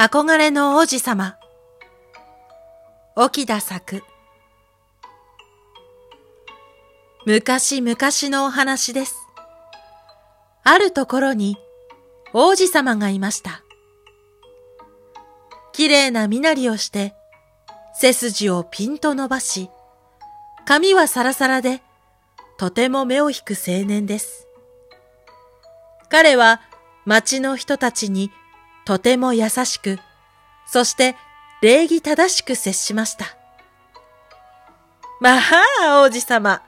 憧れの王子様。沖田作。昔々のお話です。あるところに王子様がいました。綺麗な身なりをして、背筋をピンと伸ばし、髪はサラサラで、とても目を引く青年です。彼は町の人たちにとても優しく、そして礼儀正しく接しました。まあ、王子様。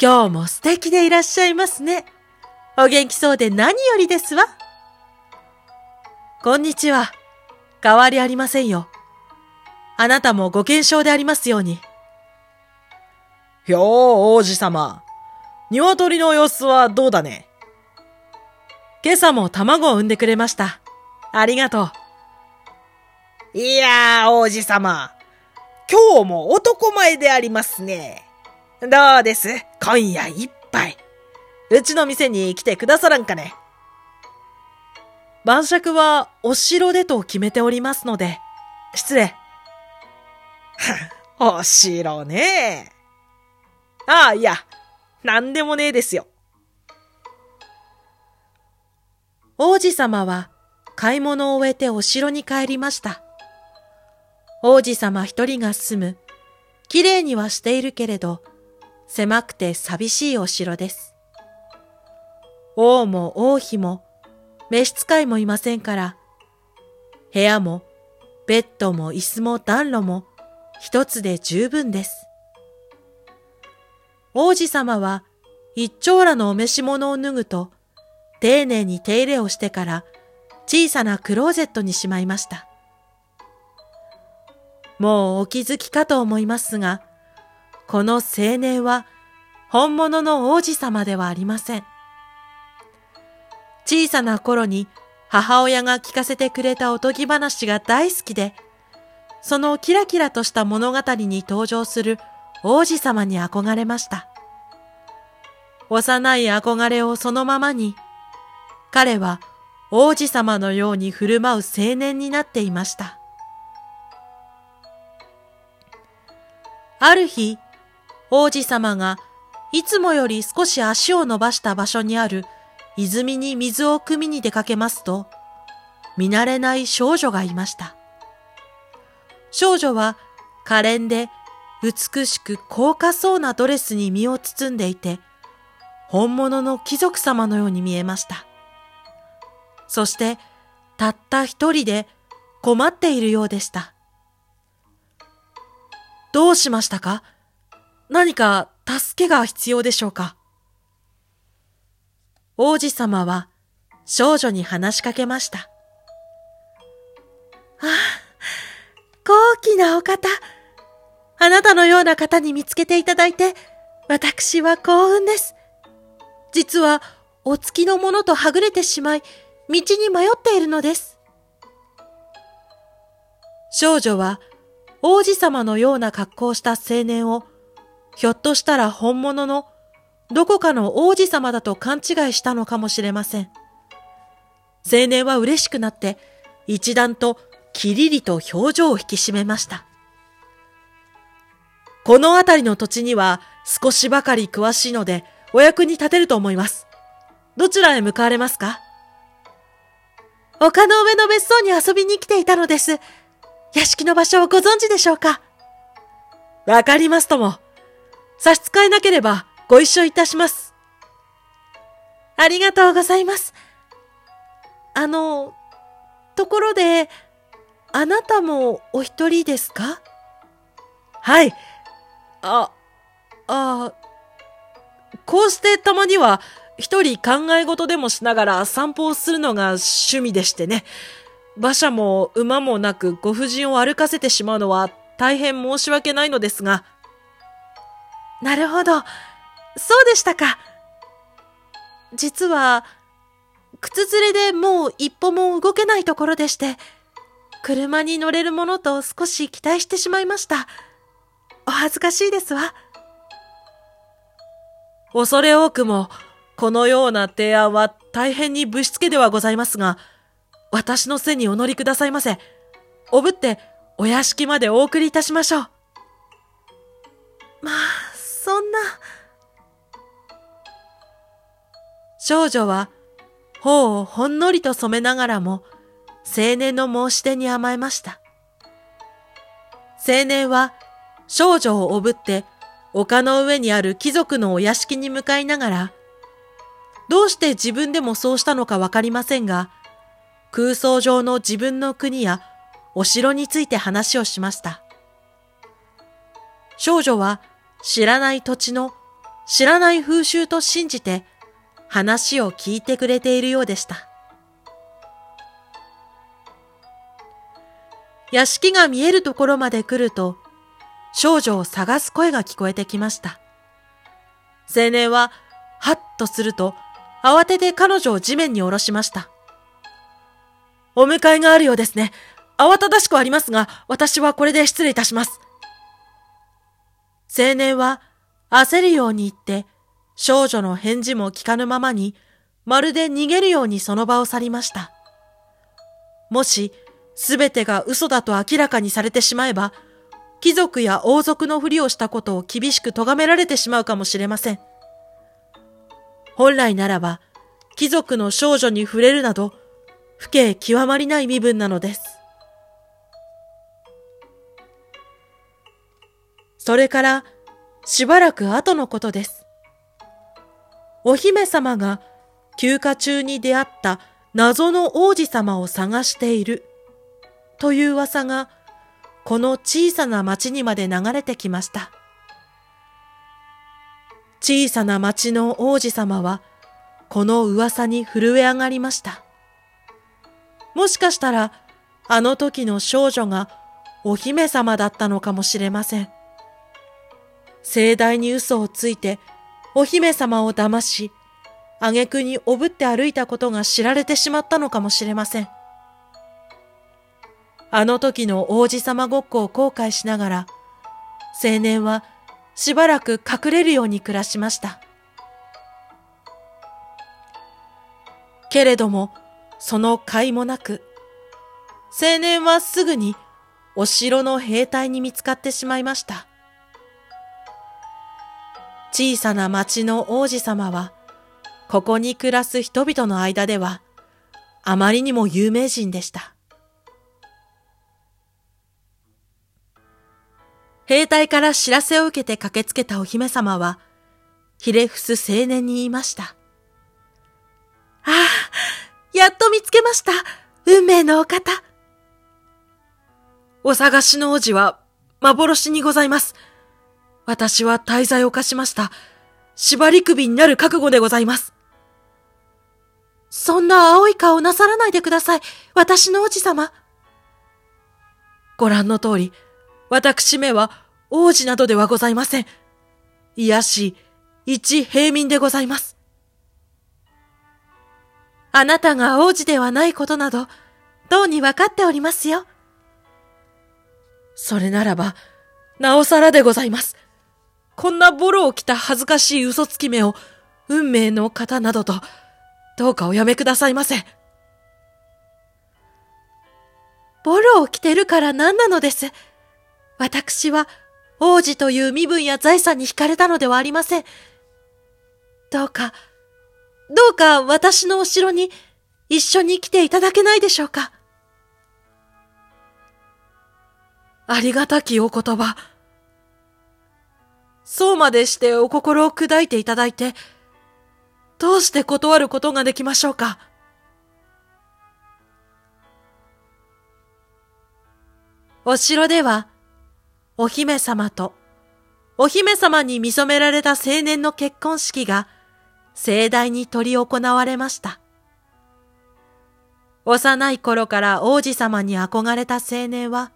今日も素敵でいらっしゃいますね。お元気そうで何よりですわ。こんにちは。変わりありませんよ。あなたもご健勝でありますように。ひょー、王子様。鶏の様子はどうだね今朝も卵を産んでくれました。ありがとう。いやー、王子様。今日も男前でありますね。どうです？今夜一杯。うちの店に来てくださらんかね？晩酌はお城でと決めておりますので、失礼。お城ねああ、いや、なんでもねえですよ。王子様は買い物を終えてお城に帰りました。王子様一人が住む、綺麗にはしているけれど、狭くて寂しいお城です。王も王妃も、召使いもいませんから、部屋も、ベッドも椅子も暖炉も、一つで十分です。王子様は、一丁羅のお召し物を脱ぐと、丁寧に手入れをしてから小さなクローゼットにしまいました。もうお気づきかと思いますが、この青年は本物の王子様ではありません。小さな頃に母親が聞かせてくれたおとぎ話が大好きで、そのキラキラとした物語に登場する王子様に憧れました。幼い憧れをそのままに、彼は王子様のように振る舞う青年になっていました。ある日、王子様がいつもより少し足を伸ばした場所にある泉に水を汲みに出かけますと、見慣れない少女がいました。少女は可憐で美しく高価そうなドレスに身を包んでいて、本物の貴族様のように見えました。そして、たった一人で困っているようでした。どうしましたか？何か助けが必要でしょうか？王子様は少女に話しかけました。ああ、高貴なお方。あなたのような方に見つけていただいて、私は幸運です。実は、お月のものとはぐれてしまい、道に迷っているのです。少女は王子様のような格好をした青年を、ひょっとしたら本物のどこかの王子様だと勘違いしたのかもしれません。青年は嬉しくなって一段ときりりと表情を引き締めました。この辺りの土地には少しばかり詳しいのでお役に立てると思います。どちらへ向かわれますか？丘の上の別荘に遊びに来ていたのです。屋敷の場所をご存知でしょうか？わかりますとも。差し支えなければご一緒いたします。ありがとうございます。あの、ところで、あなたもお一人ですか？はい。あ、あ、こうしてたまには一人考え事でもしながら散歩をするのが趣味でしてね。馬車も馬もなくご婦人を歩かせてしまうのは大変申し訳ないのですが。なるほど。そうでしたか。実は、靴ずれでもう一歩も動けないところでして、車に乗れるものと少し期待してしまいました。お恥ずかしいですわ。恐れ多くも、このような提案は大変にぶしつけではございますが、私の背にお乗りくださいませ。おぶってお屋敷までお送りいたしましょう。まあ、そんな。少女は頬をほんのりと染めながらも青年の申し出に甘えました。青年は少女をおぶって丘の上にある貴族のお屋敷に向かいながら、どうして自分でもそうしたのかわかりませんが、空想上の自分の国やお城について話をしました。少女は知らない土地の知らない風習と信じて話を聞いてくれているようでした。屋敷が見えるところまで来ると、少女を探す声が聞こえてきました。青年は、はっとすると、慌てて彼女を地面に下ろしました。お迎えがあるようですね。慌ただしくありますが、私はこれで失礼いたします。青年は焦るように言って、少女の返事も聞かぬままに、まるで逃げるようにその場を去りました。もし、すべてが嘘だと明らかにされてしまえば、貴族や王族のふりをしたことを厳しく咎められてしまうかもしれません。本来ならば、貴族の少女に触れるなど、不敬極まりない身分なのです。それから、しばらく後のことです。お姫様が休暇中に出会った謎の王子様を探しているという噂が、この小さな町にまで流れてきました。小さな町の王子様は、この噂に震え上がりました。もしかしたら、あの時の少女がお姫様だったのかもしれません。盛大に嘘をついて、お姫様を騙し、挙句におぶって歩いたことが知られてしまったのかもしれません。あの時の王子様ごっこを後悔しながら、青年はしばらく隠れるように暮らしました。けれども、その甲斐もなく、青年はすぐにお城の兵隊に見つかってしまいました。小さな町の王子様は、ここに暮らす人々の間では、あまりにも有名人でした。兵隊から知らせを受けて駆けつけたお姫様は、ひれ伏す青年に言いました。ああ、やっと見つけました。運命のお方。お探しの王子は幻にございます。私は大罪を犯しました。縛り首になる覚悟でございます。そんな青い顔なさらないでください。私の王子様。ご覧の通り、私めは王子などではございません。いやし、一平民でございます。あなたが王子ではないことなど、とうにわかっておりますよ。それならば、なおさらでございます。こんなボロを着た恥ずかしい嘘つき目を、運命の方などと、どうかおやめくださいませ。ボロを着てるから何なのです。私は王子という身分や財産に惹かれたのではありません。どうか、どうか私のお城に一緒に来ていただけないでしょうか。ありがたきお言葉。そうまでしてお心を砕いていただいて、どうして断ることができましょうか。お城では、お姫様と、お姫様に見初められた青年の結婚式が盛大に執り行われました。幼い頃から王子様に憧れた青年は、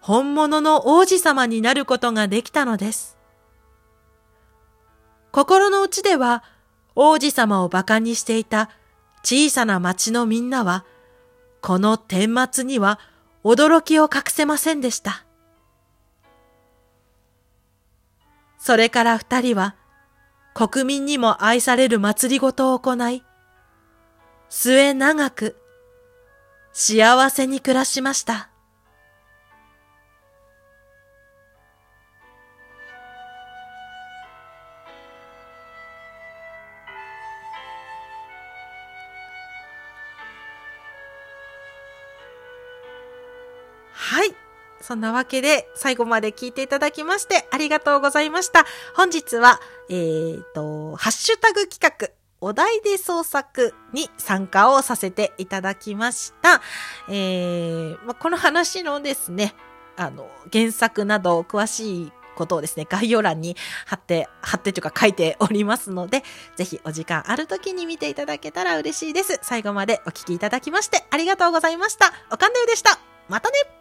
本物の王子様になることができたのです。心の内では王子様を馬鹿にしていた小さな町のみんなは、この天末には驚きを隠せませんでした。それから二人は国民にも愛される祭りごとを行い、末長く幸せに暮らしました。そんなわけで、最後まで聞いていただきましてありがとうございました。本日は、えっ、ー、と、ハッシュタグ企画、お題で創作に参加をさせていただきました。えー、まあこの話のですね、あの、原作など詳しいことをですね、概要欄に貼って、貼ってというか書いておりますので、ぜひお時間ある時に見ていただけたら嬉しいです。最後までお聴きいただきましてありがとうございました。おかんでうでした。またね